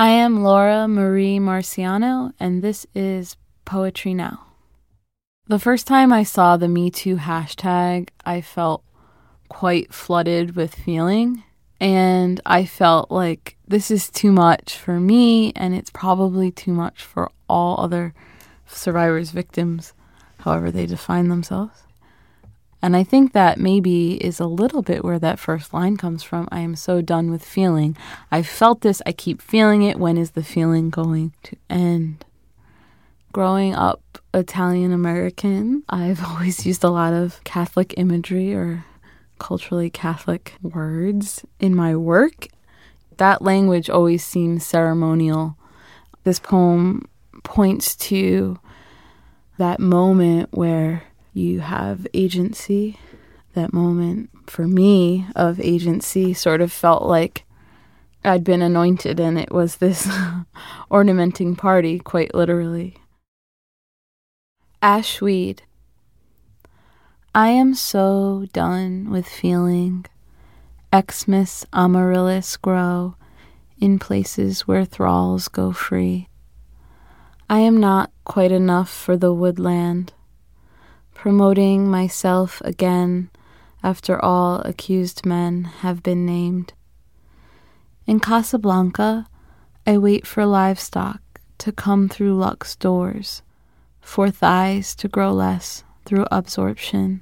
I am Laura Marie Marciano, and this is Poetry Now. The first time I saw the Me Too hashtag, I felt quite flooded with feeling. And I felt like this is too much for me, and it's probably too much for all other survivors, victims, however they define themselves. And I think that maybe is a little bit where that first line comes from. I am so done with feeling. I felt this, I keep feeling it. When is the feeling going to end? Growing up Italian American, I've always used a lot of Catholic imagery or culturally Catholic words in my work. That language always seems ceremonial. This poem points to that moment where you have agency. That moment for me of agency sort of felt like I'd been anointed and it was this ornamenting party, quite literally. Ashweed. I am so done with feeling Xmas amaryllis grow in places where thralls go free. I am not quite enough for the woodland promoting myself again after all accused men have been named. In Casablanca, I wait for livestock to come through luck's doors, for thighs to grow less through absorption.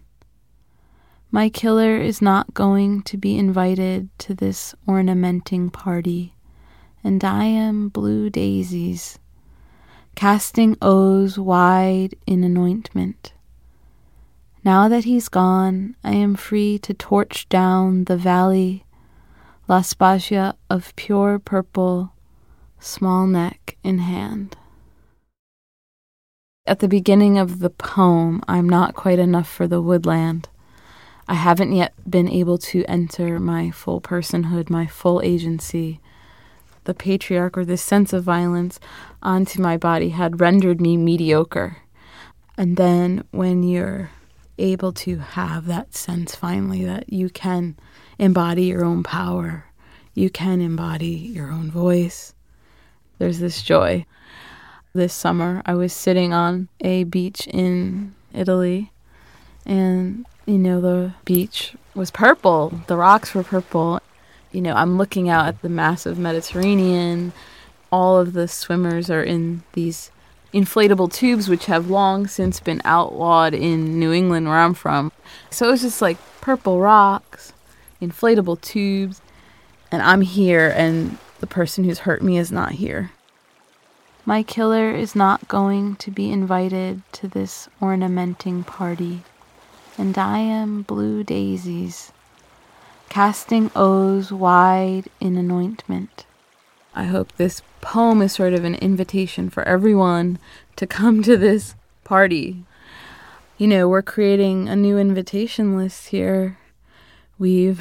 My killer is not going to be invited to this ornamenting party, and I am blue daisies, casting O's wide in anointment. Now that he's gone, I am free to torch down the valley, La Spezia of pure purple, small neck in hand. At the beginning of the poem, I'm not quite enough for the woodland. I haven't yet been able to enter my full personhood, my full agency. The patriarch or this sense of violence onto my body had rendered me mediocre. And then when you're able to have that sense finally that you can embody your own power, you can embody your own voice. There's this joy. This summer, I was sitting on a beach in Italy, and you know, the beach was purple, the rocks were purple. You know, I'm looking out at the massive Mediterranean. All of the swimmers are in these inflatable tubes, which have long since been outlawed in New England, where I'm from. So it was just like purple rocks, inflatable tubes, and I'm here, and the person who's hurt me is not here. My killer is not going to be invited to this ornamenting party, and I am blue daisies, casting O's wide in anointment. I hope this poem is sort of an invitation for everyone to come to this party. You know, we're creating a new invitation list here. We've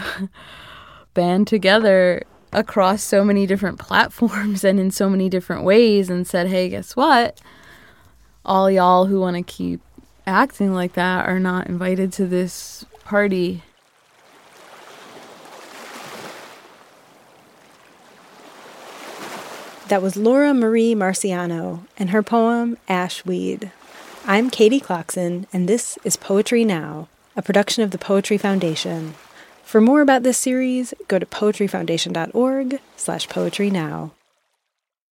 band together across so many different platforms and in so many different ways and said, hey, guess what? All y'all who want to keep acting like that are not invited to this party. That was Laura Marie Marciano and her poem Ashweed. I'm Katie Clarkson, and this is Poetry Now, a production of the Poetry Foundation. For more about this series, go to poetryfoundation.org slash poetry now.